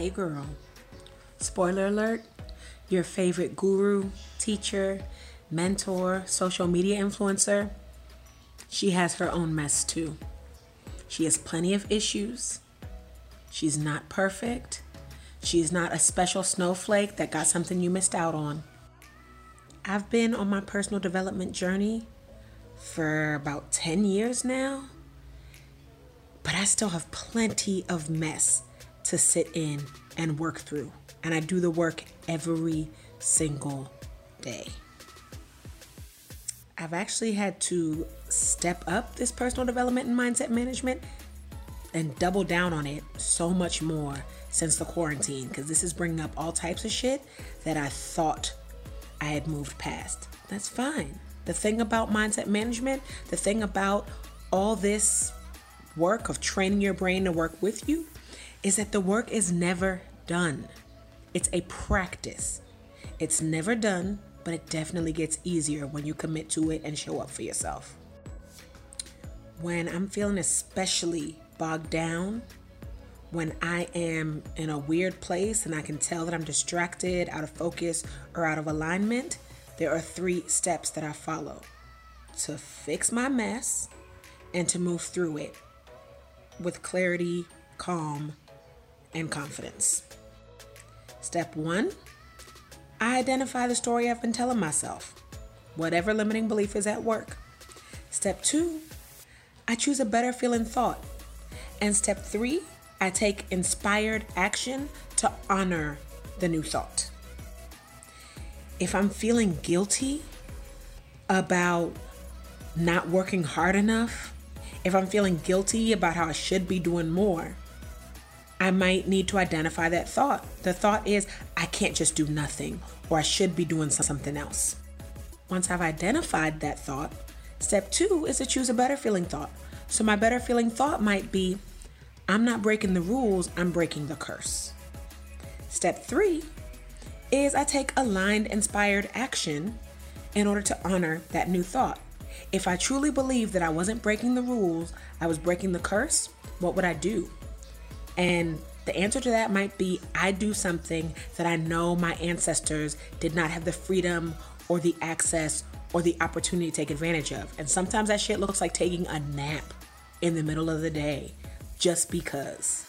Hey girl. Spoiler alert your favorite guru, teacher, mentor, social media influencer, she has her own mess too. She has plenty of issues. She's not perfect. She's not a special snowflake that got something you missed out on. I've been on my personal development journey for about 10 years now, but I still have plenty of mess to sit in and work through. And I do the work every single day. I've actually had to step up this personal development and mindset management and double down on it so much more since the quarantine because this is bringing up all types of shit that I thought I had moved past. That's fine. The thing about mindset management, the thing about all this work of training your brain to work with you, is that the work is never done. It's a practice. It's never done, but it definitely gets easier when you commit to it and show up for yourself. When I'm feeling especially bogged down, when I am in a weird place and I can tell that I'm distracted, out of focus, or out of alignment, there are three steps that I follow to fix my mess and to move through it with clarity, calm, and confidence. Step one I identify the story I've been telling myself, whatever limiting belief is at work. Step two I choose a better feeling thought. And step three, I take inspired action to honor the new thought. If I'm feeling guilty about not working hard enough, if I'm feeling guilty about how I should be doing more, I might need to identify that thought. The thought is, I can't just do nothing, or I should be doing something else. Once I've identified that thought, step two is to choose a better feeling thought. So, my better feeling thought might be, I'm not breaking the rules, I'm breaking the curse. Step three is I take aligned, inspired action in order to honor that new thought. If I truly believe that I wasn't breaking the rules, I was breaking the curse, what would I do? And the answer to that might be I do something that I know my ancestors did not have the freedom or the access or the opportunity to take advantage of. And sometimes that shit looks like taking a nap in the middle of the day just because.